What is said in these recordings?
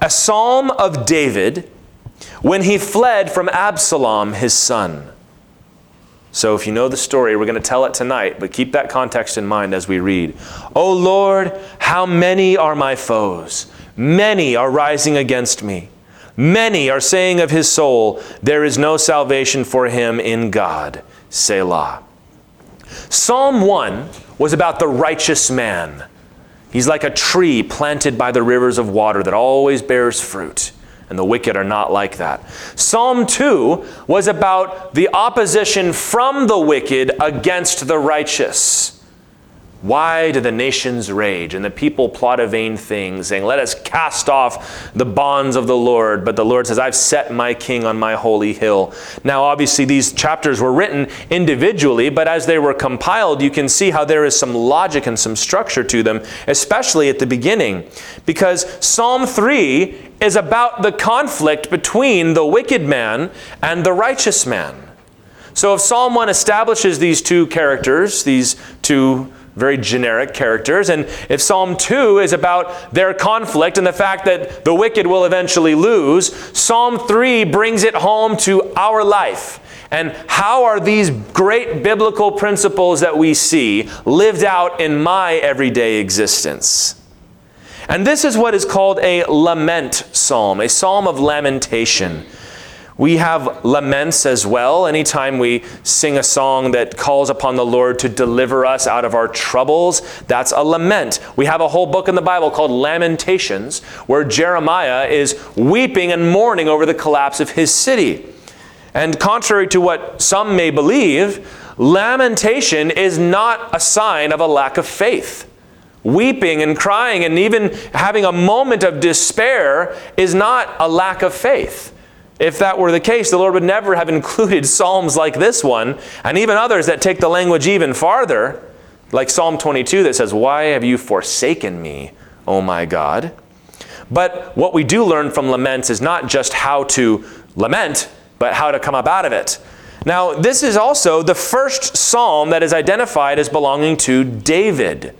a psalm of David when he fled from Absalom, his son. So, if you know the story, we're going to tell it tonight, but keep that context in mind as we read. O Lord, how many are my foes? Many are rising against me. Many are saying of his soul, There is no salvation for him in God. Selah. Psalm 1 was about the righteous man. He's like a tree planted by the rivers of water that always bears fruit and the wicked are not like that. Psalm 2 was about the opposition from the wicked against the righteous. Why do the nations rage and the people plot a vain thing, saying, Let us cast off the bonds of the Lord? But the Lord says, I've set my king on my holy hill. Now, obviously, these chapters were written individually, but as they were compiled, you can see how there is some logic and some structure to them, especially at the beginning. Because Psalm 3 is about the conflict between the wicked man and the righteous man. So if Psalm 1 establishes these two characters, these two very generic characters. And if Psalm 2 is about their conflict and the fact that the wicked will eventually lose, Psalm 3 brings it home to our life. And how are these great biblical principles that we see lived out in my everyday existence? And this is what is called a lament psalm, a psalm of lamentation. We have laments as well. Anytime we sing a song that calls upon the Lord to deliver us out of our troubles, that's a lament. We have a whole book in the Bible called Lamentations, where Jeremiah is weeping and mourning over the collapse of his city. And contrary to what some may believe, lamentation is not a sign of a lack of faith. Weeping and crying and even having a moment of despair is not a lack of faith. If that were the case, the Lord would never have included psalms like this one, and even others that take the language even farther, like Psalm 22 that says, Why have you forsaken me, O my God? But what we do learn from laments is not just how to lament, but how to come up out of it. Now, this is also the first psalm that is identified as belonging to David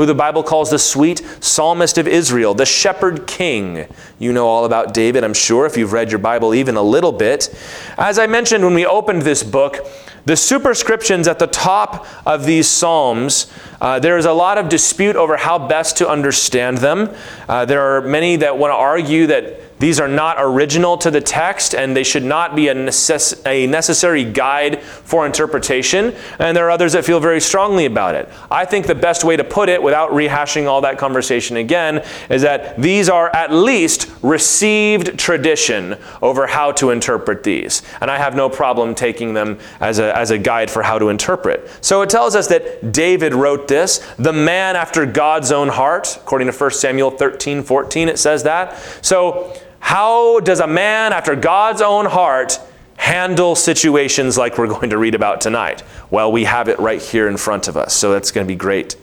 who the Bible calls the sweet psalmist of Israel, the shepherd king. You know all about David, I'm sure, if you've read your Bible even a little bit. As I mentioned when we opened this book, the superscriptions at the top of these Psalms, uh, there is a lot of dispute over how best to understand them. Uh, there are many that want to argue that these are not original to the text and they should not be a, necess- a, necessary guide for interpretation. And there are others that feel very strongly about it. I think the best way to put it, without rehashing all that conversation again, is that these are at least received tradition over how to interpret these. And I have no problem taking them as a, as a guide for how to interpret. So it tells us that David wrote this, the man after God's own heart, according to 1 Samuel 13 14, it says that. So, how does a man after God's own heart handle situations like we're going to read about tonight? Well, we have it right here in front of us, so that's going to be great.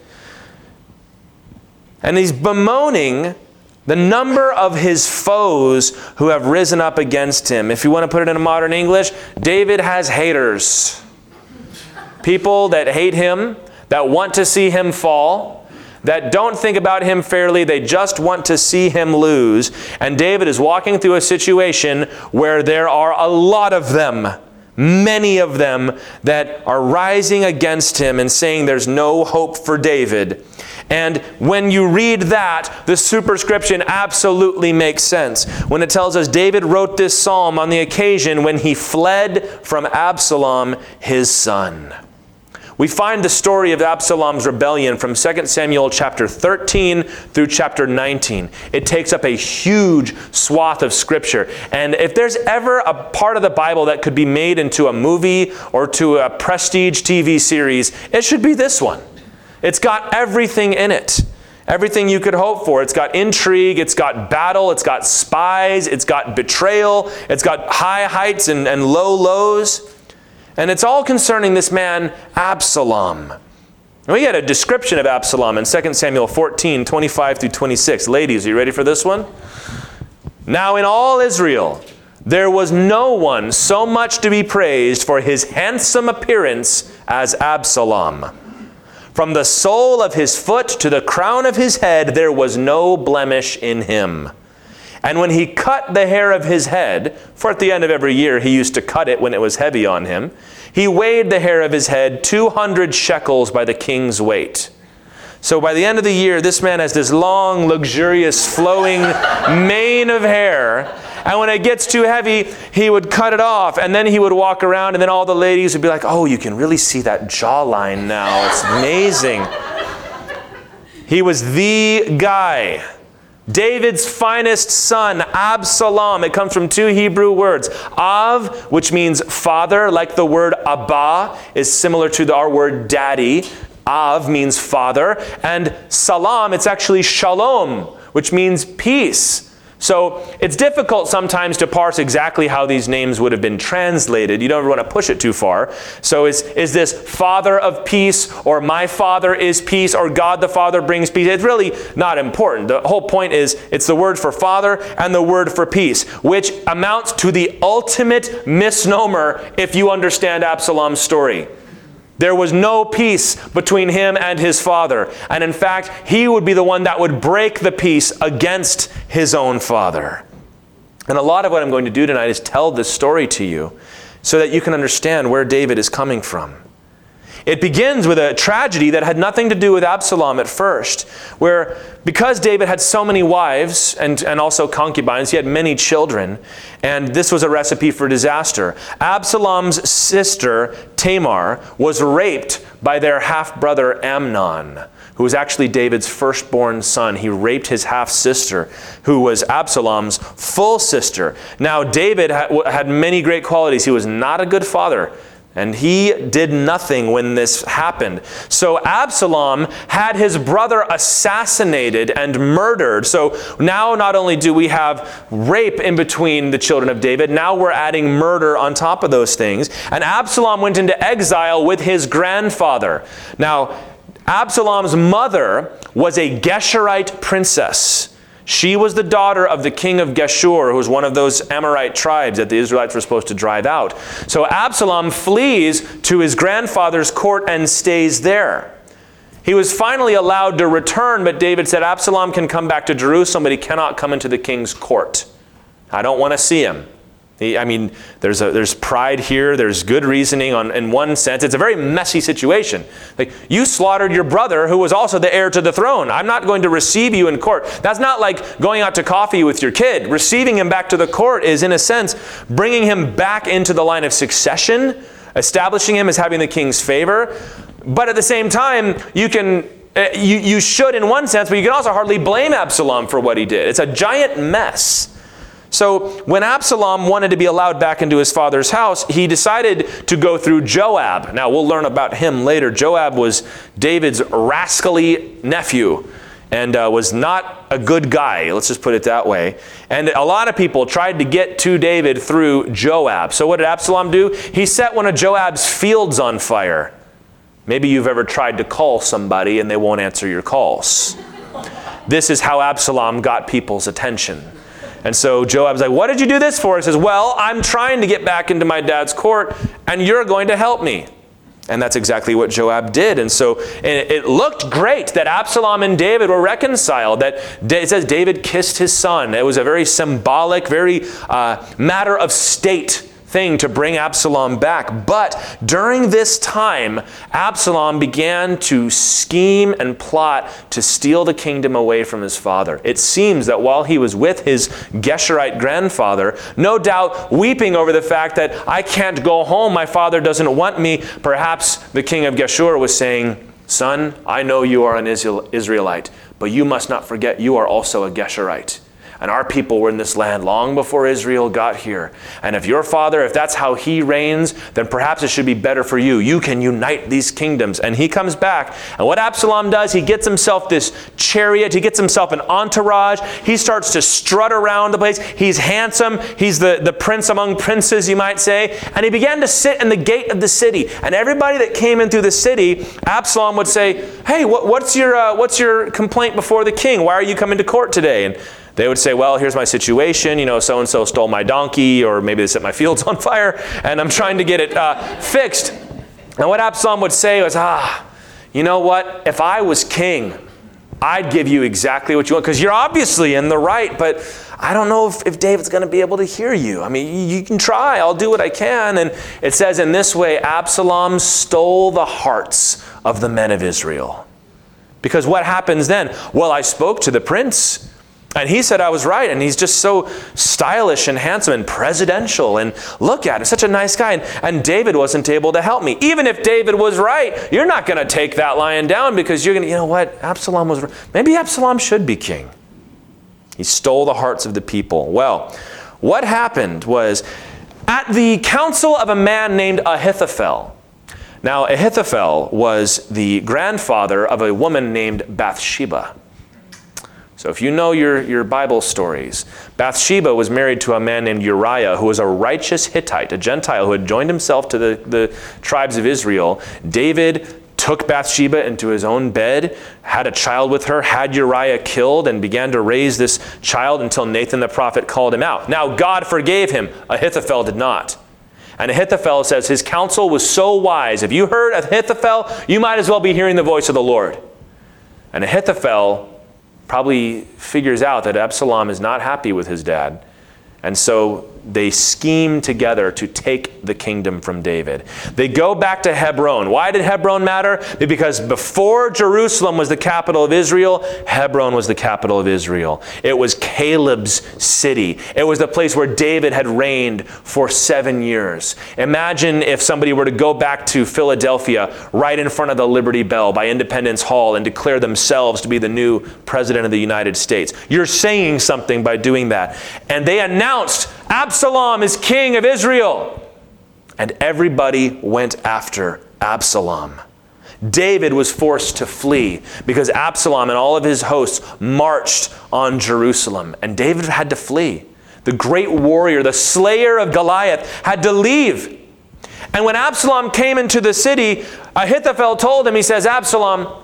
And he's bemoaning the number of his foes who have risen up against him. If you want to put it in modern English, David has haters. People that hate him, that want to see him fall that don't think about him fairly. They just want to see him lose. And David is walking through a situation where there are a lot of them, many of them, that are rising against him and saying there's no hope for David. And when you read that, the superscription absolutely makes sense. When it tells us David wrote this psalm on the occasion when he fled from Absalom, his son. We find the story of Absalom's rebellion from 2 Samuel chapter 13 through chapter 19. It takes up a huge swath of scripture. And if there's ever a part of the Bible that could be made into a movie or to a prestige TV series, it should be this one. It's got everything in it. Everything you could hope for. It's got intrigue, it's got battle, it's got spies, it's got betrayal, it's got high heights and, and low lows. And it's all concerning this man, Absalom. we get a description of Absalom in 2 Samuel 14, 25 through 26. Ladies, are you ready for this one? Now, in all Israel, there was no one so much to be praised for his handsome appearance as Absalom. From the sole of his foot to the crown of his head, there was no blemish in him. And when he cut the hair of his head, for at the end of every year he used to cut it when it was heavy on him, he weighed the hair of his head 200 shekels by the king's weight. So by the end of the year, this man has this long, luxurious, flowing mane of hair. And when it gets too heavy, he would cut it off. And then he would walk around, and then all the ladies would be like, Oh, you can really see that jawline now. It's amazing. he was the guy. David's finest son, Absalom. It comes from two Hebrew words. Av, which means father, like the word Abba is similar to our word daddy. Av means father. And Salam, it's actually Shalom, which means peace. So it's difficult sometimes to parse exactly how these names would have been translated. You don't want to push it too far. So is, is this Father of peace, or my Father is peace, or God the Father brings peace? It's really not important. The whole point is it's the word for Father and the word for peace, which amounts to the ultimate misnomer if you understand Absalom's story. There was no peace between him and his father. And in fact, he would be the one that would break the peace against his own father. And a lot of what I'm going to do tonight is tell this story to you so that you can understand where David is coming from. It begins with a tragedy that had nothing to do with Absalom at first, where because David had so many wives and, and also concubines, he had many children, and this was a recipe for disaster. Absalom's sister, Tamar, was raped by their half brother Amnon who was actually David's firstborn son. He raped his half sister, who was Absalom's full sister. Now, David had many great qualities. He was not a good father. And he did nothing when this happened. So Absalom had his brother assassinated and murdered. So now not only do we have rape in between the children of David, now we're adding murder on top of those things. And Absalom went into exile with his grandfather. Now, Absalom's mother was a Geshurite princess. She was the daughter of the king of Geshur, who was one of those Amorite tribes that the Israelites were supposed to drive out. So Absalom flees to his grandfather's court and stays there. He was finally allowed to return, but David said, Absalom can come back to Jerusalem, but he cannot come into the king's court. I don't want to see him. I mean, there's, a, there's pride here, there's good reasoning on, in one sense. It's a very messy situation. Like, you slaughtered your brother who was also the heir to the throne. I'm not going to receive you in court. That's not like going out to coffee with your kid. Receiving him back to the court is, in a sense, bringing him back into the line of succession, establishing him as having the king's favor. But at the same time, you can uh, you, you should in one sense, but you can also hardly blame Absalom for what he did. It's a giant mess. So when Absalom wanted to be allowed back into his father's house, he decided to go through Joab. Now we'll learn about him later. Joab was David's rascally nephew and uh, was not a good guy, let's just put it that way. And a lot of people tried to get to David through Joab. So what did Absalom do? He set one of Joab's fields on fire. Maybe you've ever tried to call somebody and they won't answer your calls. This is how Absalom got people's attention. And so Joab's like, What did you do this for? He says, Well, I'm trying to get back into my dad's court, and you're going to help me. And that's exactly what Joab did. And so it looked great that Absalom and David were reconciled. That it says David kissed his son. It was a very symbolic, very uh, matter of state thing to bring Absalom back. But during this time, Absalom began to scheme and plot to steal the kingdom away from his father. It seems that while he was with his Geshurite grandfather, no doubt weeping over the fact that I can't go home, my father doesn't want me, perhaps the king of Geshur was saying, Son, I know you are an Israelite, but you must not forget you are also a Geshurite. And our people were in this land long before Israel got here. And if your father, if that's how he reigns, then perhaps it should be better for you. You can unite these kingdoms. And he comes back. And what Absalom does, he gets himself this chariot, he gets himself an entourage. He starts to strut around the place. He's handsome. He's the, the prince among princes, you might say. And he began to sit in the gate of the city. And everybody that came in through the city, Absalom would say, Hey, what, what's, your, uh, what's your complaint before the king? Why are you coming to court today? And they would say, Well, here's my situation. You know, so and so stole my donkey, or maybe they set my fields on fire, and I'm trying to get it uh, fixed. And what Absalom would say was, Ah, you know what? If I was king, I'd give you exactly what you want because you're obviously in the right, but I don't know if, if David's going to be able to hear you. I mean, you can try, I'll do what I can. And it says, In this way, Absalom stole the hearts of the men of Israel. Because what happens then? Well, I spoke to the prince. And he said I was right. And he's just so stylish and handsome and presidential. And look at him, such a nice guy. And, and David wasn't able to help me. Even if David was right, you're not going to take that lion down because you're going to, you know what? Absalom was, maybe Absalom should be king. He stole the hearts of the people. Well, what happened was at the counsel of a man named Ahithophel. Now, Ahithophel was the grandfather of a woman named Bathsheba. So, if you know your, your Bible stories, Bathsheba was married to a man named Uriah, who was a righteous Hittite, a Gentile who had joined himself to the, the tribes of Israel. David took Bathsheba into his own bed, had a child with her, had Uriah killed, and began to raise this child until Nathan the prophet called him out. Now, God forgave him, Ahithophel did not. And Ahithophel says his counsel was so wise. If you heard Ahithophel, you might as well be hearing the voice of the Lord. And Ahithophel probably figures out that Absalom is not happy with his dad. And so they scheme together to take the kingdom from David. They go back to Hebron. Why did Hebron matter? Because before Jerusalem was the capital of Israel, Hebron was the capital of Israel. It was Caleb's city. It was the place where David had reigned for seven years. Imagine if somebody were to go back to Philadelphia right in front of the Liberty Bell by Independence Hall and declare themselves to be the new president of the United States. You're saying something by doing that. And they announced Absalom is king of Israel. And everybody went after Absalom. David was forced to flee because Absalom and all of his hosts marched on Jerusalem. And David had to flee. The great warrior, the slayer of Goliath, had to leave. And when Absalom came into the city, Ahithophel told him, he says, Absalom,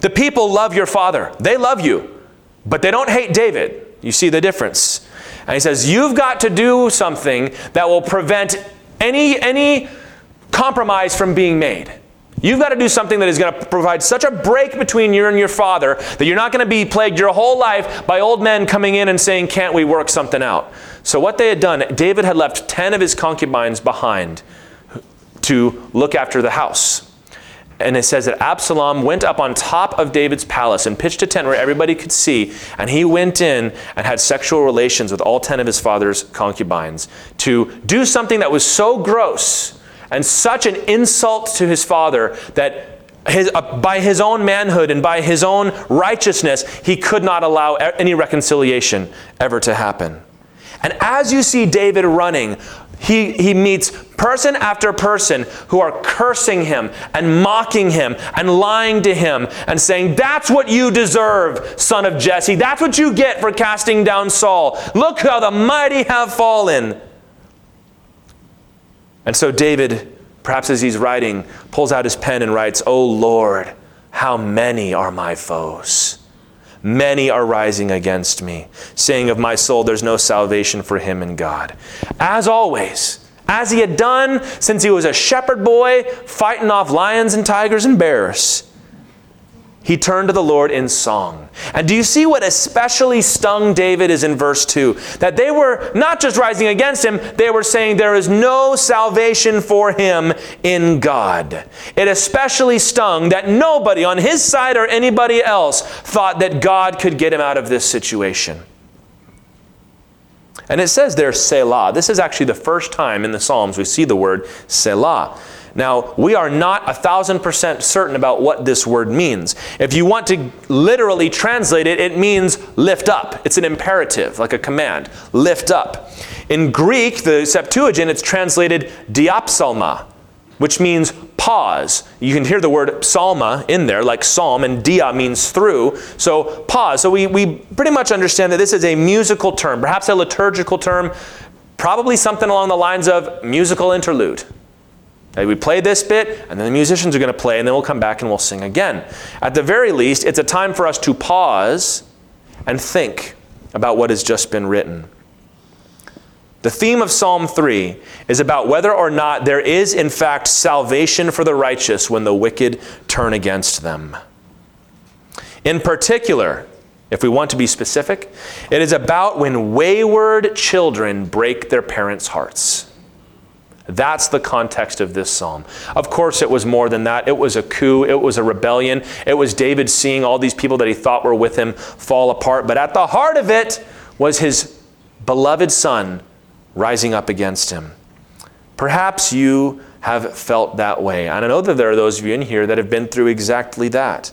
the people love your father. They love you, but they don't hate David. You see the difference. And he says, You've got to do something that will prevent any, any compromise from being made. You've got to do something that is going to provide such a break between you and your father that you're not going to be plagued your whole life by old men coming in and saying, Can't we work something out? So, what they had done, David had left 10 of his concubines behind to look after the house and it says that Absalom went up on top of David's palace and pitched a tent where everybody could see, and he went in and had sexual relations with all 10 of his father's concubines to do something that was so gross and such an insult to his father that his, uh, by his own manhood and by his own righteousness, he could not allow any reconciliation ever to happen. And as you see David running, he, he meets person after person who are cursing him and mocking him and lying to him and saying, That's what you deserve, son of Jesse. That's what you get for casting down Saul. Look how the mighty have fallen. And so David, perhaps as he's writing, pulls out his pen and writes, Oh Lord, how many are my foes? Many are rising against me, saying of my soul, there's no salvation for him in God. As always, as he had done since he was a shepherd boy fighting off lions and tigers and bears, he turned to the Lord in song. And do you see what especially stung David is in verse 2? That they were not just rising against him, they were saying there is no salvation for him in God. It especially stung that nobody on his side or anybody else thought that God could get him out of this situation. And it says there, Selah. This is actually the first time in the Psalms we see the word Selah. Now, we are not a thousand percent certain about what this word means. If you want to literally translate it, it means lift up. It's an imperative, like a command. Lift up. In Greek, the Septuagint, it's translated diapsalma, which means pause. You can hear the word psalma in there, like psalm, and dia means through. So pause. So we, we pretty much understand that this is a musical term, perhaps a liturgical term, probably something along the lines of musical interlude. We play this bit, and then the musicians are going to play, and then we'll come back and we'll sing again. At the very least, it's a time for us to pause and think about what has just been written. The theme of Psalm 3 is about whether or not there is, in fact, salvation for the righteous when the wicked turn against them. In particular, if we want to be specific, it is about when wayward children break their parents' hearts. That's the context of this psalm. Of course, it was more than that. It was a coup, it was a rebellion. It was David seeing all these people that he thought were with him fall apart. But at the heart of it was his beloved son rising up against him. Perhaps you have felt that way. And I know that there are those of you in here that have been through exactly that.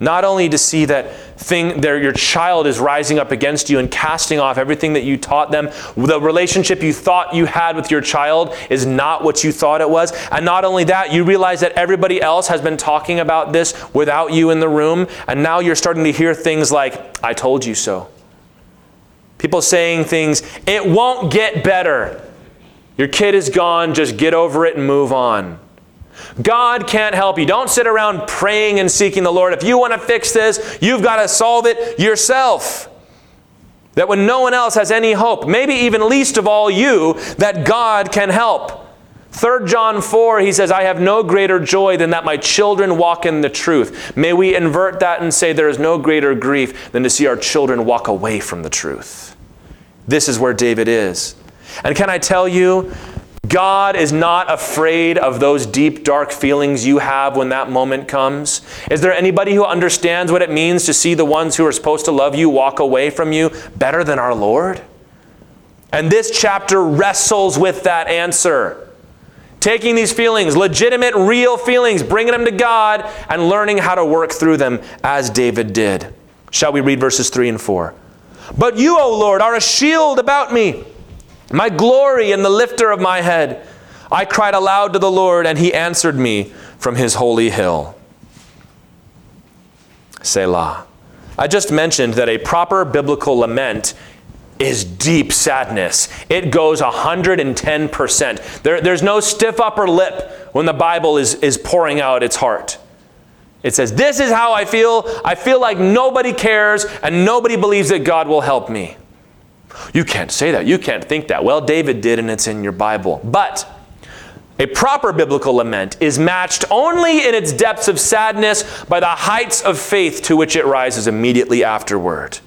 Not only to see that thing there your child is rising up against you and casting off everything that you taught them, the relationship you thought you had with your child is not what you thought it was. And not only that, you realize that everybody else has been talking about this without you in the room, and now you're starting to hear things like, I told you so. People saying things, it won't get better. Your kid is gone, just get over it and move on. God can't help you. Don't sit around praying and seeking the Lord. If you want to fix this, you've got to solve it yourself. That when no one else has any hope, maybe even least of all you, that God can help. 3 John 4, he says, I have no greater joy than that my children walk in the truth. May we invert that and say there is no greater grief than to see our children walk away from the truth. This is where David is. And can I tell you, God is not afraid of those deep, dark feelings you have when that moment comes. Is there anybody who understands what it means to see the ones who are supposed to love you walk away from you better than our Lord? And this chapter wrestles with that answer. Taking these feelings, legitimate, real feelings, bringing them to God, and learning how to work through them as David did. Shall we read verses 3 and 4? But you, O Lord, are a shield about me my glory and the lifter of my head. I cried aloud to the Lord, and he answered me from his holy hill. Selah. I just mentioned that a proper biblical lament is deep sadness. It goes 110%. There, there's no stiff upper lip when the Bible is, is pouring out its heart. It says, This is how I feel. I feel like nobody cares and nobody believes that God will help me. You can't say that. You can't think that. Well, David did, and it's in your Bible. But a proper biblical lament is matched only in its depths of sadness by the heights of faith to which it rises immediately afterward.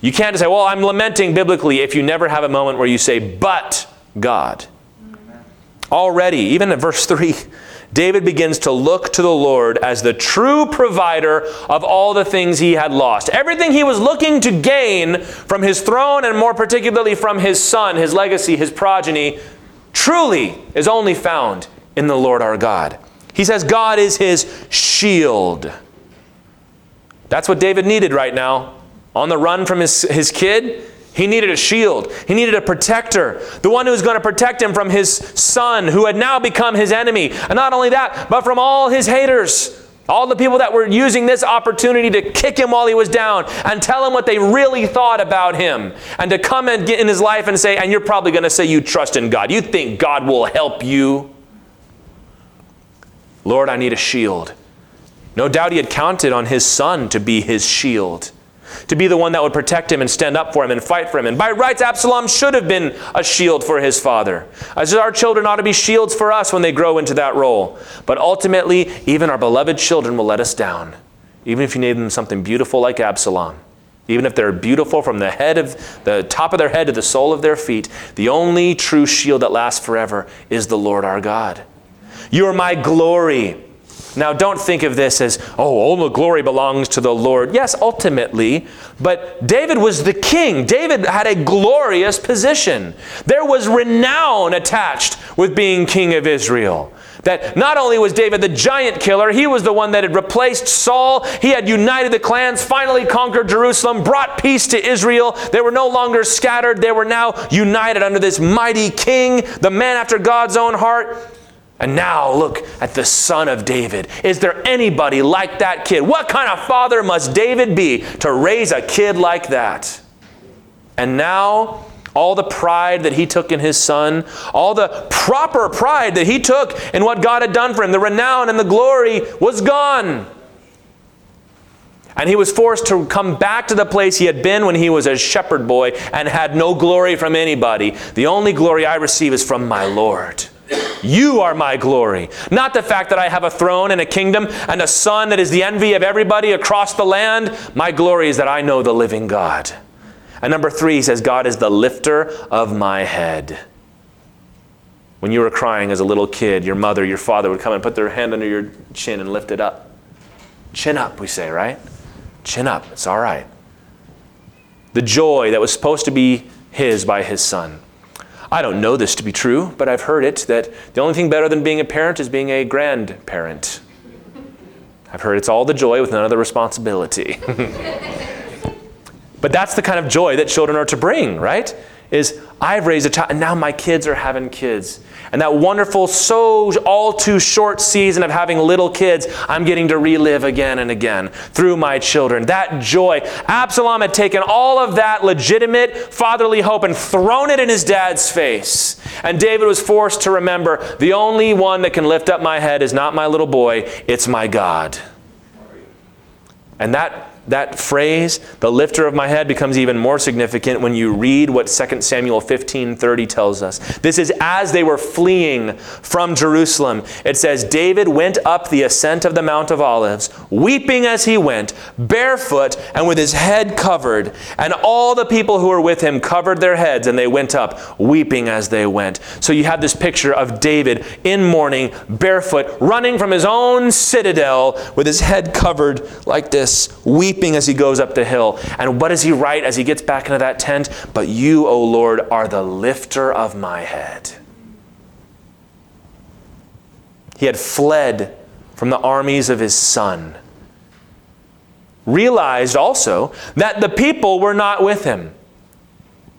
You can't say, Well, I'm lamenting biblically if you never have a moment where you say, But God. Already, even in verse 3, David begins to look to the Lord as the true provider of all the things he had lost. Everything he was looking to gain from his throne and more particularly from his son, his legacy, his progeny, truly is only found in the Lord our God. He says God is his shield. That's what David needed right now. On the run from his, his kid, he needed a shield. He needed a protector. The one who was going to protect him from his son, who had now become his enemy. And not only that, but from all his haters. All the people that were using this opportunity to kick him while he was down and tell him what they really thought about him. And to come and get in his life and say, and you're probably going to say you trust in God. You think God will help you. Lord, I need a shield. No doubt he had counted on his son to be his shield to be the one that would protect him and stand up for him and fight for him. And by rights, Absalom should have been a shield for his father. As our children ought to be shields for us when they grow into that role. But ultimately, even our beloved children will let us down, even if you name them something beautiful like Absalom. Even if they're beautiful from the head of the top of their head to the sole of their feet, the only true shield that lasts forever is the Lord our God. You are my glory. Now, don't think of this as, oh, all the glory belongs to the Lord. Yes, ultimately, but David was the king. David had a glorious position. There was renown attached with being king of Israel. That not only was David the giant killer, he was the one that had replaced Saul. He had united the clans, finally conquered Jerusalem, brought peace to Israel. They were no longer scattered, they were now united under this mighty king, the man after God's own heart. And now look at the son of David. Is there anybody like that kid? What kind of father must David be to raise a kid like that? And now, all the pride that he took in his son, all the proper pride that he took in what God had done for him, the renown and the glory was gone. And he was forced to come back to the place he had been when he was a shepherd boy and had no glory from anybody. The only glory I receive is from my Lord. You are my glory. Not the fact that I have a throne and a kingdom and a son that is the envy of everybody across the land. My glory is that I know the living God. And number three, he says, God is the lifter of my head. When you were crying as a little kid, your mother, your father would come and put their hand under your chin and lift it up. Chin up, we say, right? Chin up. It's all right. The joy that was supposed to be his by his son. I don't know this to be true, but I've heard it that the only thing better than being a parent is being a grandparent. I've heard it's all the joy with none of the responsibility. but that's the kind of joy that children are to bring, right? Is I've raised a child, and now my kids are having kids. And that wonderful, so all too short season of having little kids, I'm getting to relive again and again through my children. That joy. Absalom had taken all of that legitimate fatherly hope and thrown it in his dad's face. And David was forced to remember the only one that can lift up my head is not my little boy, it's my God. And that that phrase, the lifter of my head, becomes even more significant when you read what 2 Samuel 15:30 tells us. This is as they were fleeing from Jerusalem. It says, David went up the ascent of the Mount of Olives, weeping as he went, barefoot and with his head covered. And all the people who were with him covered their heads, and they went up, weeping as they went. So you have this picture of David in mourning, barefoot, running from his own citadel with his head covered like this, weeping weeping as he goes up the hill. And what does he write as he gets back into that tent? But you, O Lord, are the lifter of my head. He had fled from the armies of his son. Realized also that the people were not with him.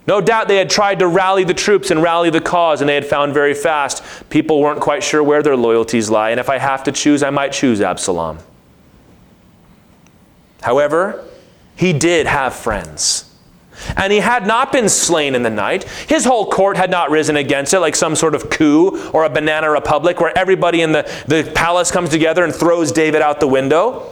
No doubt they had tried to rally the troops and rally the cause, and they had found very fast people weren't quite sure where their loyalties lie. And if I have to choose, I might choose Absalom. However, he did have friends. And he had not been slain in the night. His whole court had not risen against it like some sort of coup or a banana republic where everybody in the, the palace comes together and throws David out the window.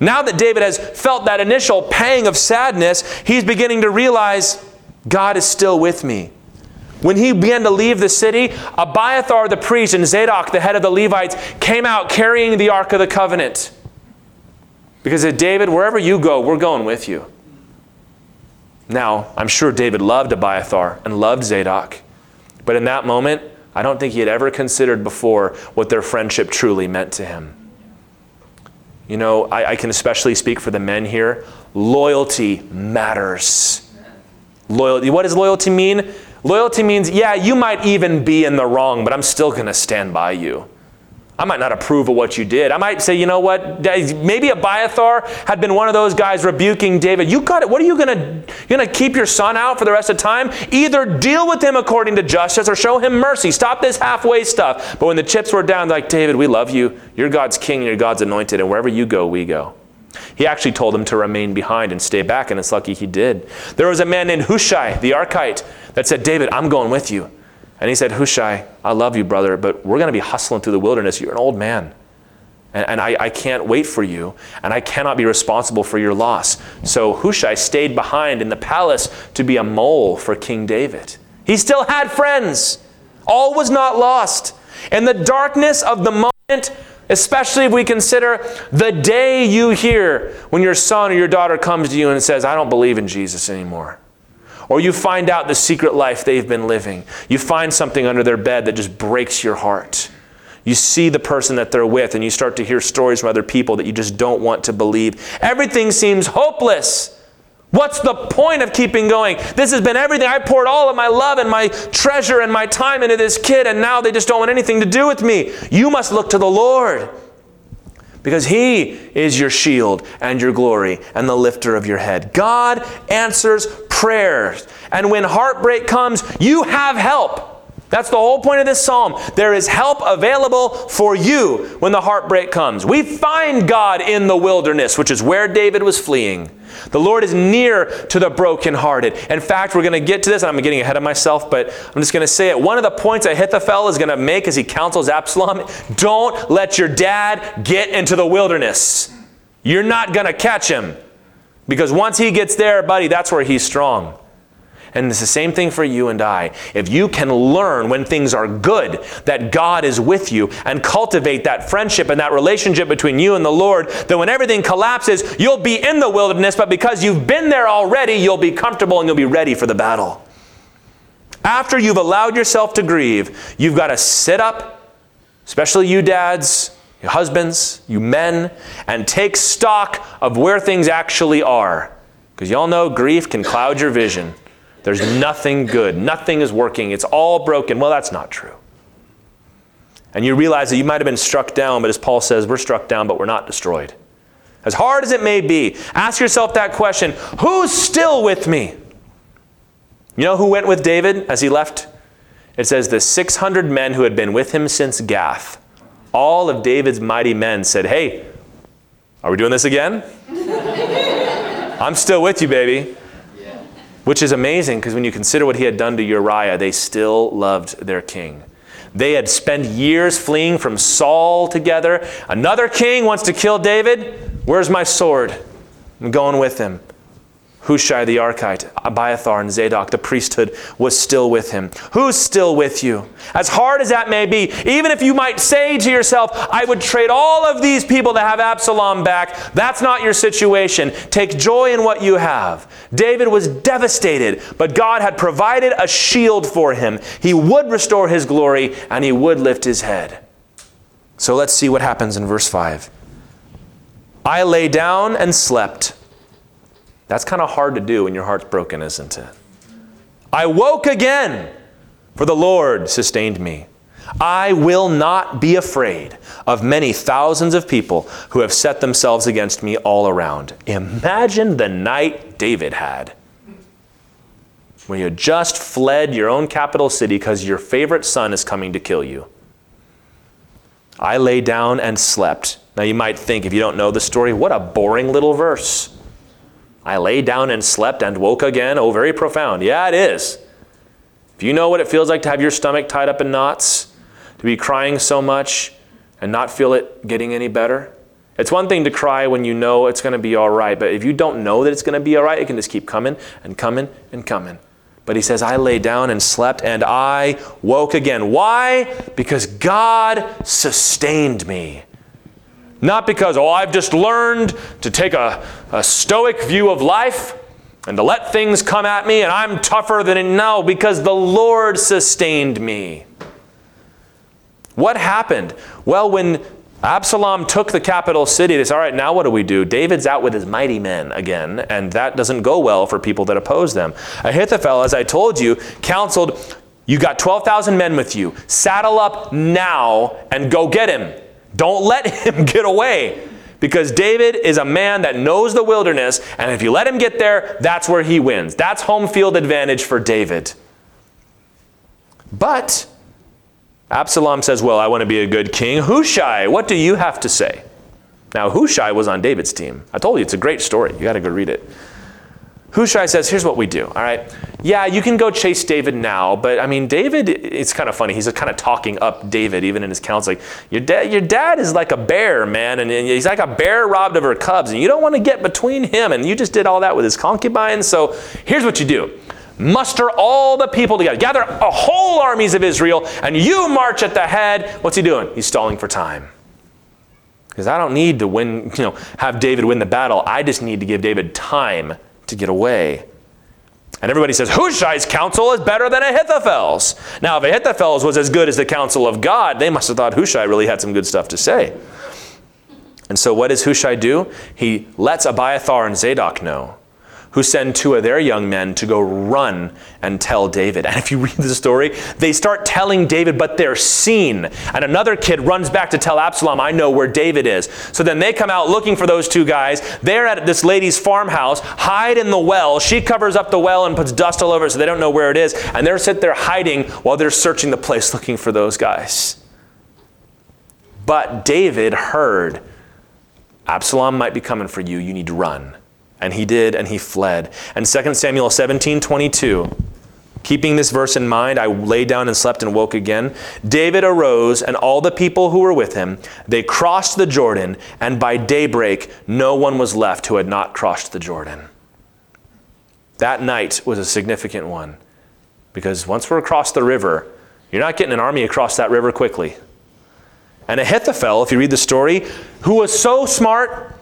Now that David has felt that initial pang of sadness, he's beginning to realize God is still with me. When he began to leave the city, Abiathar the priest and Zadok, the head of the Levites, came out carrying the Ark of the Covenant. Because said, David, wherever you go, we're going with you. Now, I'm sure David loved Abiathar and loved Zadok. But in that moment, I don't think he had ever considered before what their friendship truly meant to him. You know, I, I can especially speak for the men here. Loyalty matters. Loyalty. What does loyalty mean? Loyalty means, yeah, you might even be in the wrong, but I'm still going to stand by you. I might not approve of what you did. I might say, you know what? Maybe Abiathar had been one of those guys rebuking David. You got it. What are you to? You're to keep your son out for the rest of time? Either deal with him according to justice or show him mercy. Stop this halfway stuff. But when the chips were down, like David, we love you. You're God's king you're God's anointed, and wherever you go, we go. He actually told him to remain behind and stay back, and it's lucky he did. There was a man named Hushai, the Archite, that said, David, I'm going with you. And he said, Hushai, I love you, brother, but we're going to be hustling through the wilderness. You're an old man. And, and I, I, can't wait for you, and I cannot be responsible for your loss. So Hushai stayed behind in the palace to be a mole for King David. He still had friends. All was not lost. In the darkness of the moment, especially if we consider the day you hear when your son or your daughter comes to you and says, I don't believe in Jesus anymore. Or you find out the secret life they've been living. You find something under their bed that just breaks your heart. You see the person that they're with, and you start to hear stories from other people that you just don't want to believe. Everything seems hopeless. What's the point of keeping going? This has been everything. I poured all of my love and my treasure and my time into this kid, and now they just don't want anything to do with me. You must look to the Lord because He is your shield and your glory and the lifter of your head. God answers prayers. And when heartbreak comes, you have help. That's the whole point of this psalm. There is help available for you when the heartbreak comes. We find God in the wilderness, which is where David was fleeing. The Lord is near to the brokenhearted. In fact, we're going to get to this, I'm getting ahead of myself, but I'm just going to say it. One of the points Ahithophel is going to make as he counsels Absalom don't let your dad get into the wilderness. You're not going to catch him. Because once he gets there, buddy, that's where he's strong. And it's the same thing for you and I. If you can learn when things are good that God is with you and cultivate that friendship and that relationship between you and the Lord, then when everything collapses, you'll be in the wilderness, but because you've been there already, you'll be comfortable and you'll be ready for the battle. After you've allowed yourself to grieve, you've got to sit up, especially you dads, you husbands, you men, and take stock of where things actually are. Because y'all know grief can cloud your vision. There's nothing good, nothing is working, it's all broken. Well, that's not true. And you realize that you might have been struck down, but as Paul says, we're struck down, but we're not destroyed. As hard as it may be, ask yourself that question Who's still with me? You know who went with David as he left? It says the 600 men who had been with him since Gath all of David's mighty men said, Hey, are we doing this again? I'm still with you, baby. Which is amazing because when you consider what he had done to Uriah, they still loved their king. They had spent years fleeing from Saul together. Another king wants to kill David. Where's my sword? I'm going with him. Hushai the Archite, Abiathar, and Zadok, the priesthood, was still with him. Who's still with you? As hard as that may be, even if you might say to yourself, I would trade all of these people to have Absalom back, that's not your situation. Take joy in what you have. David was devastated, but God had provided a shield for him. He would restore his glory and he would lift his head. So let's see what happens in verse 5. I lay down and slept. That's kind of hard to do when your heart's broken, isn't it? I woke again, for the Lord sustained me. I will not be afraid of many thousands of people who have set themselves against me all around. Imagine the night David had when you just fled your own capital city because your favorite son is coming to kill you. I lay down and slept. Now you might think, if you don't know the story, what a boring little verse. I lay down and slept and woke again. Oh, very profound. Yeah, it is. If you know what it feels like to have your stomach tied up in knots, to be crying so much and not feel it getting any better, it's one thing to cry when you know it's going to be all right, but if you don't know that it's going to be all right, it can just keep coming and coming and coming. But he says, I lay down and slept and I woke again. Why? Because God sustained me. Not because, oh, I've just learned to take a, a stoic view of life and to let things come at me and I'm tougher than it. No, because the Lord sustained me. What happened? Well, when Absalom took the capital city, they said, all right, now what do we do? David's out with his mighty men again, and that doesn't go well for people that oppose them. Ahithophel, as I told you, counseled, you got 12,000 men with you. Saddle up now and go get him. Don't let him get away. Because David is a man that knows the wilderness, and if you let him get there, that's where he wins. That's home field advantage for David. But Absalom says, Well, I want to be a good king. Hushai, what do you have to say? Now, Hushai was on David's team. I told you it's a great story. You got to go read it. Hushai says, here's what we do, all right? Yeah, you can go chase David now, but I mean, David, it's kind of funny. He's kind of talking up David, even in his counsel. Like, your, dad, your dad is like a bear, man, and he's like a bear robbed of her cubs, and you don't want to get between him, and you just did all that with his concubines. So here's what you do muster all the people together, gather a whole armies of Israel, and you march at the head. What's he doing? He's stalling for time. Because I don't need to win, you know, have David win the battle. I just need to give David time to get away. And everybody says, Hushai's counsel is better than Ahithophel's. Now, if Ahithophel's was as good as the counsel of God, they must have thought Hushai really had some good stuff to say. And so, what does Hushai do? He lets Abiathar and Zadok know who send two of their young men to go run and tell David. And if you read the story, they start telling David, but they're seen. And another kid runs back to tell Absalom, I know where David is. So then they come out looking for those two guys. They're at this lady's farmhouse, hide in the well. She covers up the well and puts dust all over it so they don't know where it is. And they're sit there hiding while they're searching the place looking for those guys. But David heard Absalom might be coming for you. You need to run. And he did, and he fled. And 2 Samuel 17 22, keeping this verse in mind, I lay down and slept and woke again. David arose, and all the people who were with him, they crossed the Jordan, and by daybreak no one was left who had not crossed the Jordan. That night was a significant one because once we're across the river, you're not getting an army across that river quickly. And Ahithophel, if you read the story, who was so smart,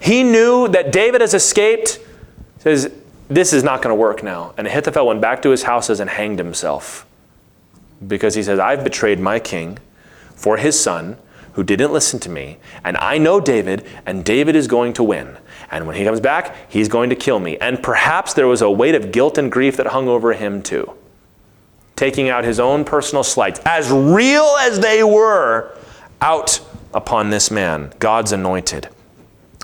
he knew that David has escaped, says, This is not going to work now. And Ahithophel went back to his houses and hanged himself because he says, I've betrayed my king for his son who didn't listen to me, and I know David, and David is going to win. And when he comes back, he's going to kill me. And perhaps there was a weight of guilt and grief that hung over him too. Taking out his own personal slights, as real as they were, out upon this man, God's anointed.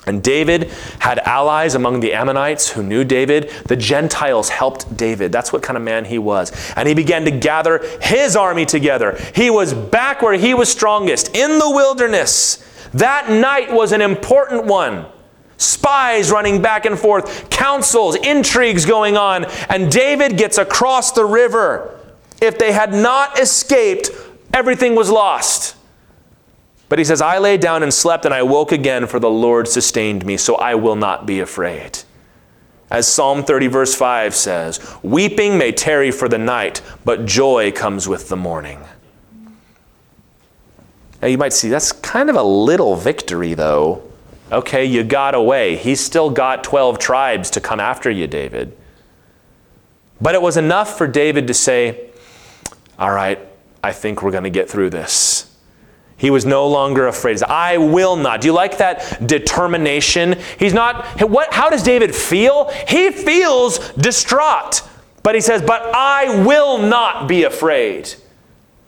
And David had allies among the Ammonites who knew David. The Gentiles helped David. That's what kind of man he was. And he began to gather his army together. He was back where he was strongest, in the wilderness. That night was an important one. Spies running back and forth, councils, intrigues going on, and David gets across the river. If they had not escaped, everything was lost. But he says, I lay down and slept, and I woke again, for the Lord sustained me, so I will not be afraid. As Psalm 30, verse 5 says, Weeping may tarry for the night, but joy comes with the morning. Now you might see that's kind of a little victory, though. Okay, you got away. He's still got 12 tribes to come after you, David. But it was enough for David to say, All right, I think we're going to get through this. He was no longer afraid. I will not. Do you like that determination? He's not, what, how does David feel? He feels distraught. But he says, But I will not be afraid.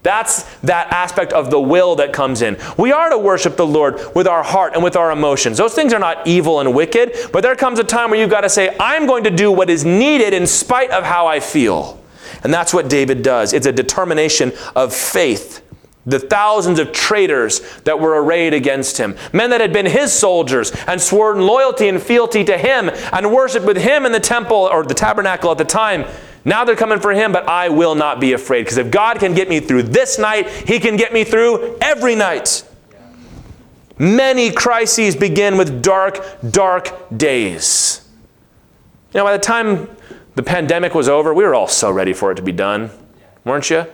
That's that aspect of the will that comes in. We are to worship the Lord with our heart and with our emotions. Those things are not evil and wicked, but there comes a time where you've got to say, I'm going to do what is needed in spite of how I feel. And that's what David does. It's a determination of faith the thousands of traitors that were arrayed against him, men that had been his soldiers and sworn loyalty and fealty to him and worshiped with him in the temple or the tabernacle at the time. Now they're coming for him, but I will not be afraid because if God can get me through this night, he can get me through every night. Many crises begin with dark, dark days. You know, by the time the pandemic was over, we were all so ready for it to be done, weren't you?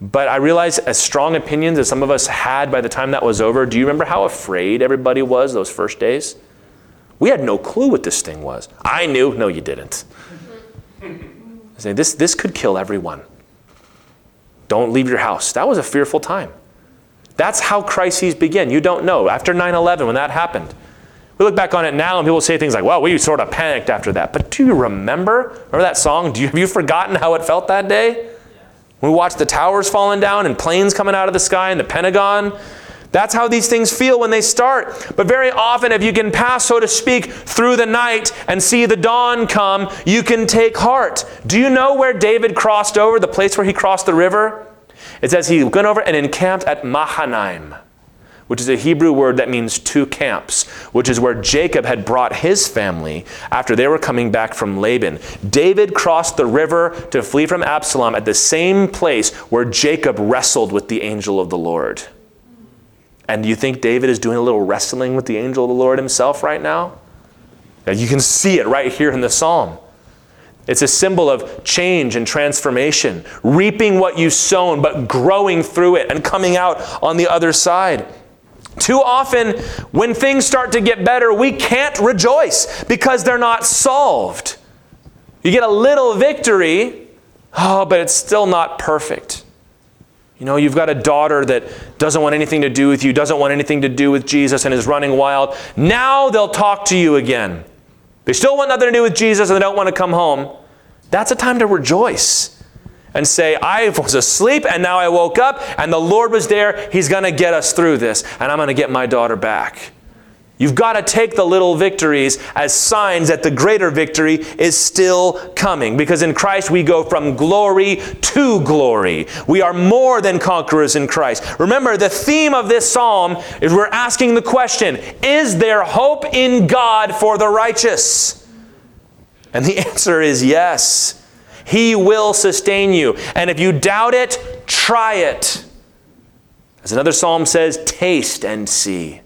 But I realize, as strong opinions as some of us had by the time that was over, do you remember how afraid everybody was those first days? We had no clue what this thing was. I knew. No, you didn't. Say, this, this could kill everyone. Don't leave your house. That was a fearful time. That's how crises begin. You don't know. After 9 11, when that happened, we look back on it now and people say things like, well, we sort of panicked after that. But do you remember? Remember that song? Do you, have you forgotten how it felt that day? We watch the towers falling down and planes coming out of the sky and the Pentagon. That's how these things feel when they start. But very often, if you can pass, so to speak, through the night and see the dawn come, you can take heart. Do you know where David crossed over, the place where he crossed the river? It says he went over and encamped at Mahanaim which is a Hebrew word that means two camps, which is where Jacob had brought his family after they were coming back from Laban. David crossed the river to flee from Absalom at the same place where Jacob wrestled with the angel of the Lord. And do you think David is doing a little wrestling with the angel of the Lord himself right now? now you can see it right here in the psalm. It's a symbol of change and transformation, reaping what you've sown, but growing through it and coming out on the other side. Too often, when things start to get better, we can't rejoice because they're not solved. You get a little victory, oh, but it's still not perfect. You know, you've got a daughter that doesn't want anything to do with you, doesn't want anything to do with Jesus, and is running wild. Now they'll talk to you again. They still want nothing to do with Jesus and they don't want to come home. That's a time to rejoice and say, I was asleep and now I woke up and the Lord was there. He's going to get us through this and I'm going to get my daughter back. You've got to take the little victories as signs that the greater victory is still coming. Because in Christ we go from glory to glory. We are more than conquerors in Christ. Remember, the theme of this psalm is we're asking the question Is there hope in God for the righteous? And the answer is yes. He will sustain you. And if you doubt it, try it. As another psalm says, taste and see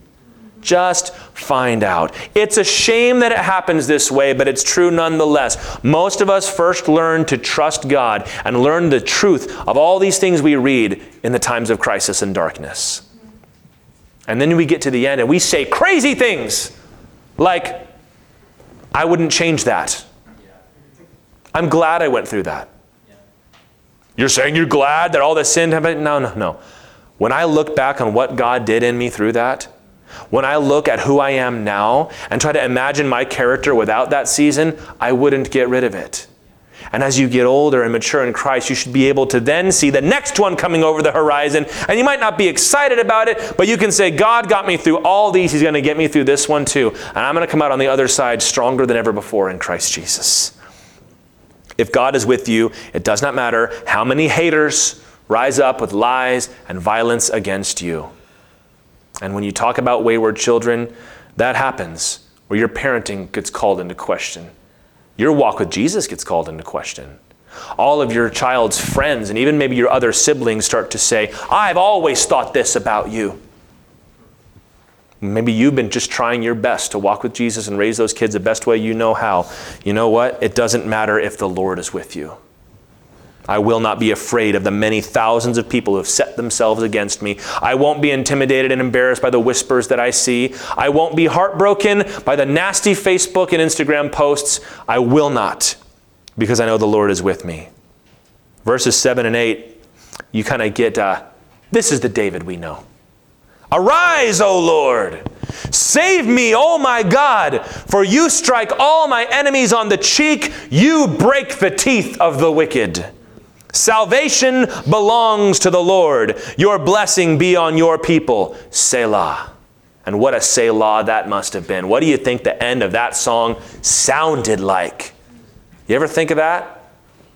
Just find out. It's a shame that it happens this way, but it's true nonetheless. Most of us first learn to trust God and learn the truth of all these things we read in the times of crisis and darkness. And then we get to the end and we say crazy things like, I wouldn't change that. I'm glad I went through that. You're saying you're glad that all this sin happened? No, no, no. When I look back on what God did in me through that, when I look at who I am now and try to imagine my character without that season, I wouldn't get rid of it. And as you get older and mature in Christ, you should be able to then see the next one coming over the horizon. And you might not be excited about it, but you can say, God got me through all these. He's going to get me through this one too. And I'm going to come out on the other side stronger than ever before in Christ Jesus. If God is with you, it does not matter how many haters rise up with lies and violence against you. And when you talk about wayward children, that happens where your parenting gets called into question. Your walk with Jesus gets called into question. All of your child's friends and even maybe your other siblings start to say, I've always thought this about you. Maybe you've been just trying your best to walk with Jesus and raise those kids the best way you know how. You know what? It doesn't matter if the Lord is with you. I will not be afraid of the many thousands of people who have set themselves against me. I won't be intimidated and embarrassed by the whispers that I see. I won't be heartbroken by the nasty Facebook and Instagram posts. I will not, because I know the Lord is with me. Verses 7 and 8, you kind of get uh, this is the David we know. Arise, O Lord! Save me, O my God, for you strike all my enemies on the cheek, you break the teeth of the wicked. Salvation belongs to the Lord. Your blessing be on your people. Selah. And what a Selah that must have been. What do you think the end of that song sounded like? You ever think of that?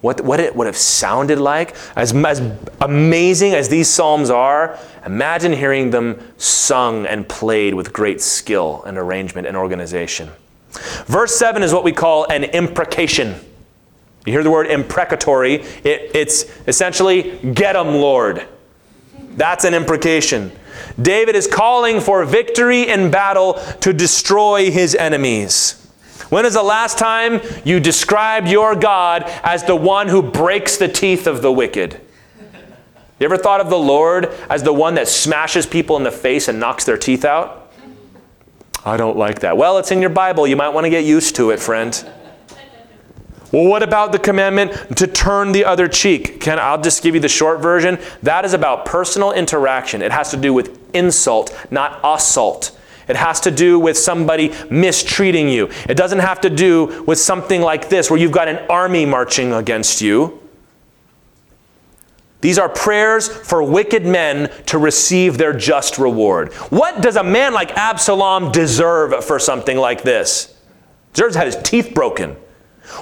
What, what it would have sounded like? As, as amazing as these Psalms are, imagine hearing them sung and played with great skill and arrangement and organization. Verse 7 is what we call an imprecation. You hear the word imprecatory, it, it's essentially, get 'em, Lord. That's an imprecation. David is calling for victory in battle to destroy his enemies. When is the last time you described your God as the one who breaks the teeth of the wicked? You ever thought of the Lord as the one that smashes people in the face and knocks their teeth out? I don't like that. Well, it's in your Bible. You might want to get used to it, friend. Well, what about the commandment to turn the other cheek? Can I'll just give you the short version. That is about personal interaction. It has to do with insult, not assault. It has to do with somebody mistreating you. It doesn't have to do with something like this where you've got an army marching against you. These are prayers for wicked men to receive their just reward. What does a man like Absalom deserve for something like this? He Deserves to have his teeth broken.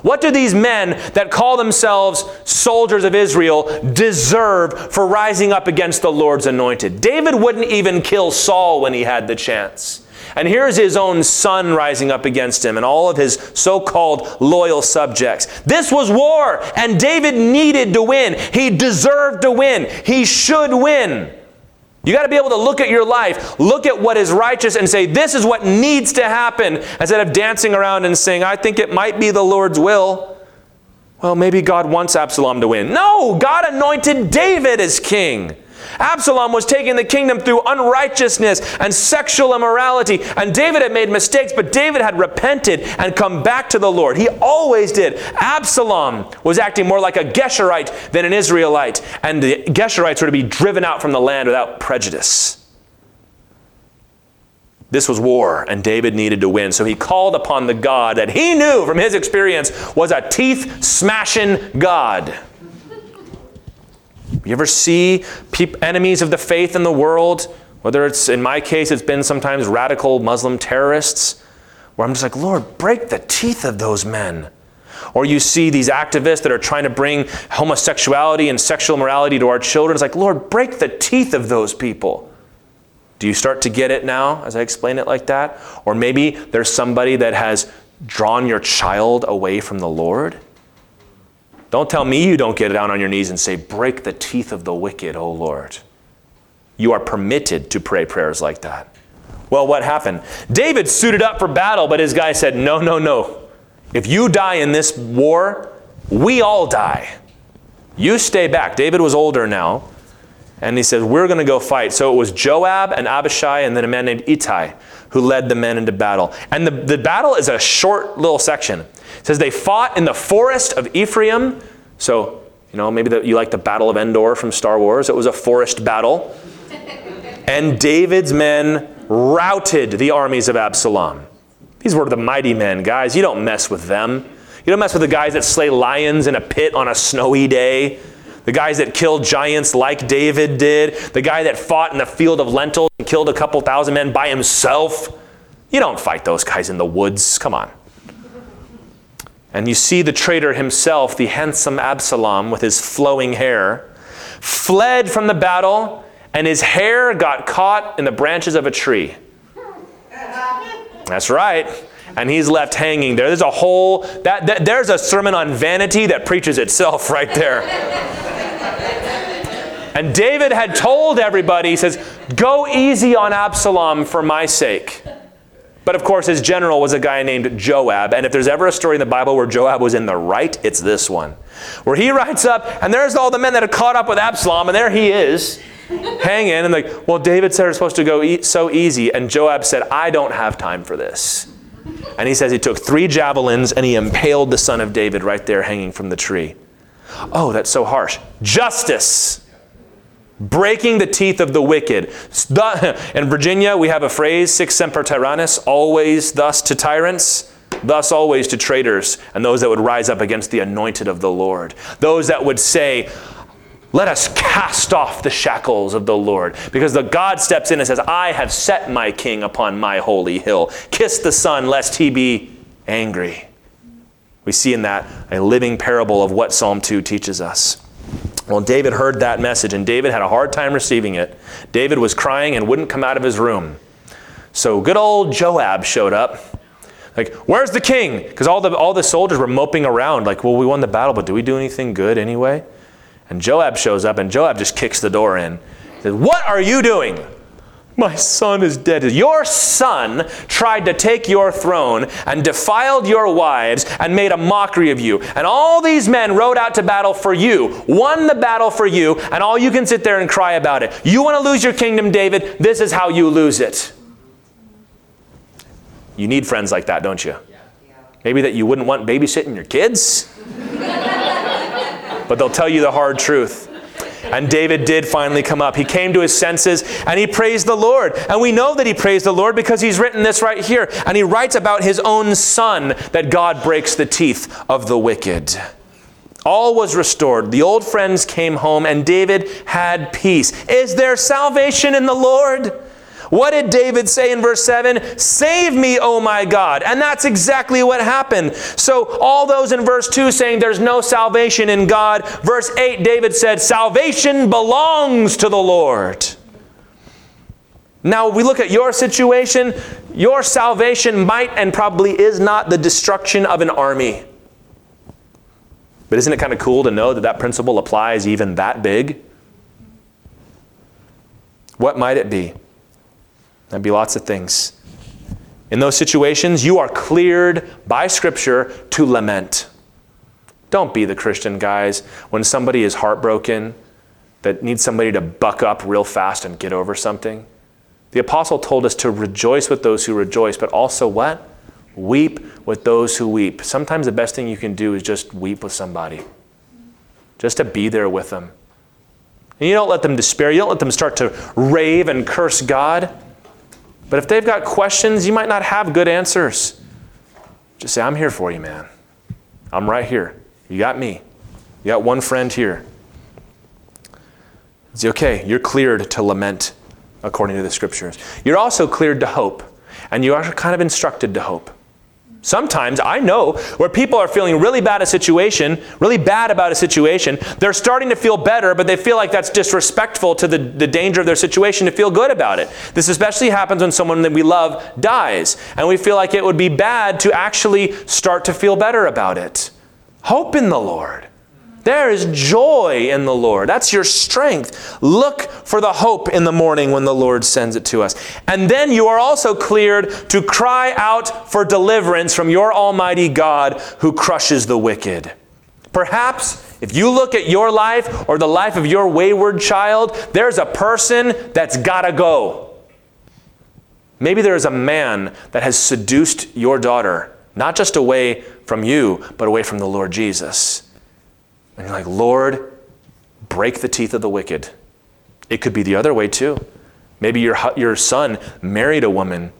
What do these men that call themselves soldiers of Israel deserve for rising up against the Lord's anointed? David wouldn't even kill Saul when he had the chance. And here's his own son rising up against him and all of his so called loyal subjects. This was war, and David needed to win. He deserved to win. He should win. You got to be able to look at your life, look at what is righteous, and say, This is what needs to happen, instead of dancing around and saying, I think it might be the Lord's will. Well, maybe God wants Absalom to win. No, God anointed David as king. Absalom was taking the kingdom through unrighteousness and sexual immorality. And David had made mistakes, but David had repented and come back to the Lord. He always did. Absalom was acting more like a Geshurite than an Israelite. And the Geshurites were to be driven out from the land without prejudice. This was war, and David needed to win. So he called upon the God that he knew from his experience was a teeth smashing God. You ever see enemies of the faith in the world? Whether it's, in my case, it's been sometimes radical Muslim terrorists, where I'm just like, Lord, break the teeth of those men. Or you see these activists that are trying to bring homosexuality and sexual morality to our children. It's like, Lord, break the teeth of those people. Do you start to get it now as I explain it like that? Or maybe there's somebody that has drawn your child away from the Lord don't tell me you don't get down on your knees and say, Break the teeth of the wicked, O Lord. You are permitted to pray prayers like that. Well, what happened? David suited up for battle, but his guy said, No, no, no. If you die in this war, we all die. You stay back. David was older now. And he says, We're going to go fight. So it was Joab and Abishai and then a man named Ittai who led the men into battle. And the, the battle is a short little section. It says they fought in the forest of Ephraim. So, you know, maybe the, you like the Battle of Endor from Star Wars. It was a forest battle. and David's men routed the armies of Absalom. These were the mighty men, guys. You don't mess with them. You don't mess with the guys that slay lions in a pit on a snowy day. The guys that killed giants like David did. The guy that fought in the field of lentils and killed a couple thousand men by himself. You don't fight those guys in the woods. Come on. And you see the traitor himself, the handsome Absalom with his flowing hair, fled from the battle, and his hair got caught in the branches of a tree. That's right and he's left hanging there. There's a whole that, that there's a sermon on vanity that preaches itself right there. and David had told everybody, he says, "Go easy on Absalom for my sake." But of course, his general was a guy named Joab. And if there's ever a story in the Bible where Joab was in the right, it's this one. Where he writes up, and there's all the men that had caught up with Absalom, and there he is, hanging. And like, well, David said it's supposed to go eat so easy. And Joab said, I don't have time for this. And he says he took three javelins and he impaled the son of David right there hanging from the tree. Oh, that's so harsh. Justice. Breaking the teeth of the wicked. In Virginia, we have a phrase, sic semper tyrannis, always thus to tyrants, thus always to traitors, and those that would rise up against the anointed of the Lord. Those that would say, let us cast off the shackles of the Lord. Because the God steps in and says, I have set my king upon my holy hill. Kiss the Son, lest he be angry. We see in that a living parable of what Psalm 2 teaches us. Well, David heard that message, and David had a hard time receiving it. David was crying and wouldn't come out of his room. So good old Joab showed up. Like, where's the king? Because all the, all the soldiers were moping around, like, well, we won the battle, but do we do anything good anyway? And Joab shows up, and Joab just kicks the door in. He says, What are you doing? My son is dead. Your son tried to take your throne and defiled your wives and made a mockery of you. And all these men rode out to battle for you, won the battle for you, and all you can sit there and cry about it. You want to lose your kingdom, David? This is how you lose it. You need friends like that, don't you? Maybe that you wouldn't want babysitting your kids? but they'll tell you the hard truth. And David did finally come up. He came to his senses and he praised the Lord. And we know that he praised the Lord because he's written this right here. And he writes about his own son that God breaks the teeth of the wicked. All was restored. The old friends came home and David had peace. Is there salvation in the Lord? What did David say in verse 7? Save me, O my God. And that's exactly what happened. So, all those in verse 2 saying there's no salvation in God, verse 8, David said, Salvation belongs to the Lord. Now, we look at your situation, your salvation might and probably is not the destruction of an army. But isn't it kind of cool to know that that principle applies even that big? What might it be? That'd be lots of things. In those situations, you are cleared by Scripture to lament. Don't be the Christian, guys, when somebody is heartbroken, that needs somebody to buck up real fast and get over something. The apostle told us to rejoice with those who rejoice, but also what? Weep with those who weep. Sometimes the best thing you can do is just weep with somebody, just to be there with them. And you don't let them despair, you don't let them start to rave and curse God. But if they've got questions, you might not have good answers. Just say, I'm here for you, man. I'm right here. You got me. You got one friend here. It's okay. You're cleared to lament according to the scriptures. You're also cleared to hope, and you are kind of instructed to hope. Sometimes I know where people are feeling really bad a situation, really bad about a situation. They're starting to feel better, but they feel like that's disrespectful to the, the danger of their situation to feel good about it. This especially happens when someone that we love dies, and we feel like it would be bad to actually start to feel better about it. Hope in the Lord. There is joy in the Lord. That's your strength. Look for the hope in the morning when the Lord sends it to us. And then you are also cleared to cry out for deliverance from your Almighty God who crushes the wicked. Perhaps if you look at your life or the life of your wayward child, there's a person that's got to go. Maybe there is a man that has seduced your daughter, not just away from you, but away from the Lord Jesus. And you're like, Lord, break the teeth of the wicked. It could be the other way too. Maybe your, your son married a woman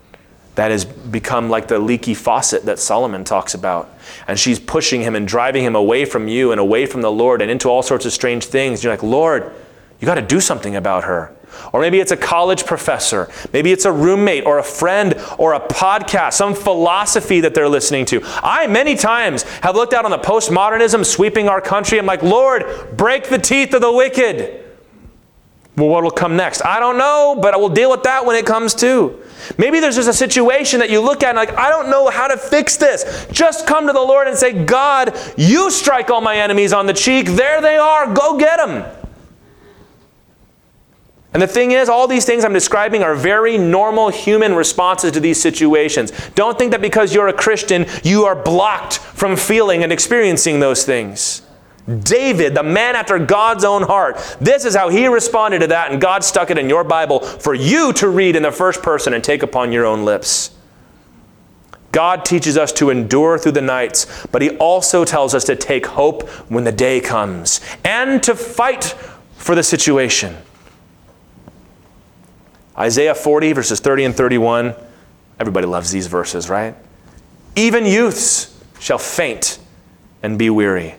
that has become like the leaky faucet that Solomon talks about. And she's pushing him and driving him away from you and away from the Lord and into all sorts of strange things. You're like, Lord, you got to do something about her. Or maybe it's a college professor. Maybe it's a roommate or a friend or a podcast, some philosophy that they're listening to. I, many times, have looked out on the postmodernism sweeping our country. I'm like, Lord, break the teeth of the wicked. Well, what will come next? I don't know, but I will deal with that when it comes to. Maybe there's just a situation that you look at and like, I don't know how to fix this. Just come to the Lord and say, God, you strike all my enemies on the cheek. There they are. Go get them. And the thing is, all these things I'm describing are very normal human responses to these situations. Don't think that because you're a Christian, you are blocked from feeling and experiencing those things. David, the man after God's own heart, this is how he responded to that, and God stuck it in your Bible for you to read in the first person and take upon your own lips. God teaches us to endure through the nights, but He also tells us to take hope when the day comes and to fight for the situation. Isaiah 40, verses 30 and 31. Everybody loves these verses, right? Even youths shall faint and be weary,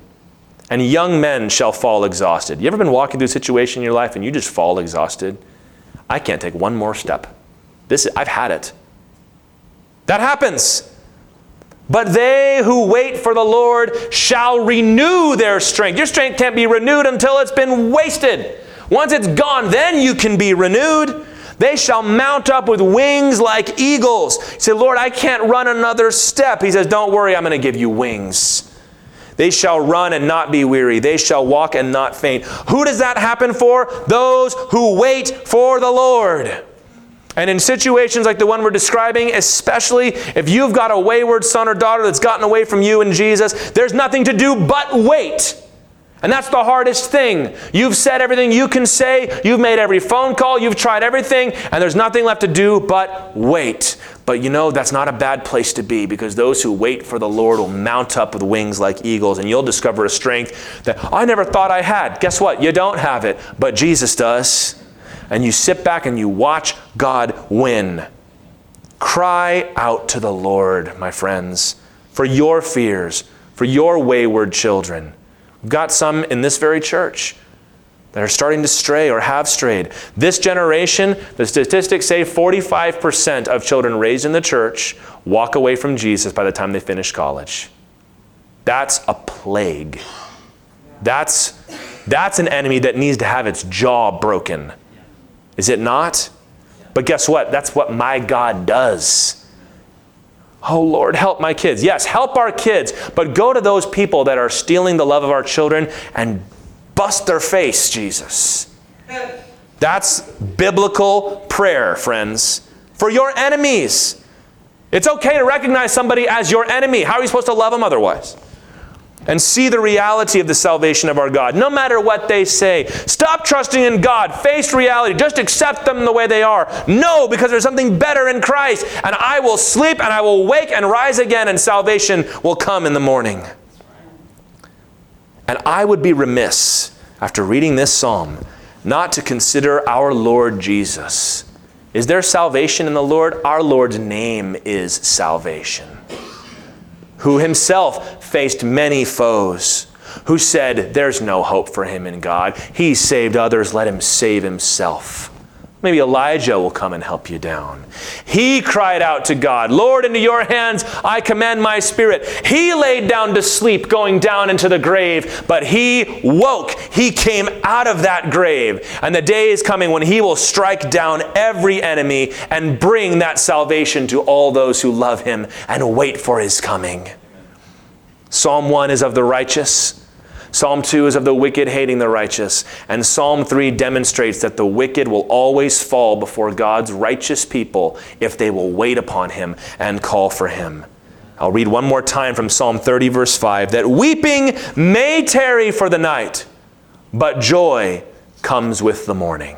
and young men shall fall exhausted. You ever been walking through a situation in your life and you just fall exhausted? I can't take one more step. This I've had it. That happens. But they who wait for the Lord shall renew their strength. Your strength can't be renewed until it's been wasted. Once it's gone, then you can be renewed. They shall mount up with wings like eagles. He said, Lord, I can't run another step. He says, Don't worry, I'm going to give you wings. They shall run and not be weary. They shall walk and not faint. Who does that happen for? Those who wait for the Lord. And in situations like the one we're describing, especially if you've got a wayward son or daughter that's gotten away from you and Jesus, there's nothing to do but wait. And that's the hardest thing. You've said everything you can say, you've made every phone call, you've tried everything, and there's nothing left to do but wait. But you know, that's not a bad place to be because those who wait for the Lord will mount up with wings like eagles, and you'll discover a strength that I never thought I had. Guess what? You don't have it, but Jesus does. And you sit back and you watch God win. Cry out to the Lord, my friends, for your fears, for your wayward children. We've got some in this very church that are starting to stray or have strayed. This generation, the statistics say 45% of children raised in the church walk away from Jesus by the time they finish college. That's a plague. That's, that's an enemy that needs to have its jaw broken. Is it not? But guess what? That's what my God does. Oh Lord, help my kids. Yes, help our kids, but go to those people that are stealing the love of our children and bust their face, Jesus. That's biblical prayer, friends, for your enemies. It's okay to recognize somebody as your enemy. How are you supposed to love them otherwise? And see the reality of the salvation of our God, no matter what they say. Stop trusting in God. Face reality. Just accept them the way they are. No, because there's something better in Christ. And I will sleep and I will wake and rise again, and salvation will come in the morning. And I would be remiss, after reading this psalm, not to consider our Lord Jesus. Is there salvation in the Lord? Our Lord's name is salvation who himself faced many foes, who said, There's no hope for him in God. He saved others, let him save himself. Maybe Elijah will come and help you down. He cried out to God, Lord, into your hands I commend my spirit. He laid down to sleep, going down into the grave, but he woke. He came out of that grave. And the day is coming when he will strike down every enemy and bring that salvation to all those who love him and wait for his coming. Psalm 1 is of the righteous. Psalm 2 is of the wicked hating the righteous. And Psalm 3 demonstrates that the wicked will always fall before God's righteous people if they will wait upon him and call for him. I'll read one more time from Psalm 30, verse 5 that weeping may tarry for the night, but joy comes with the morning.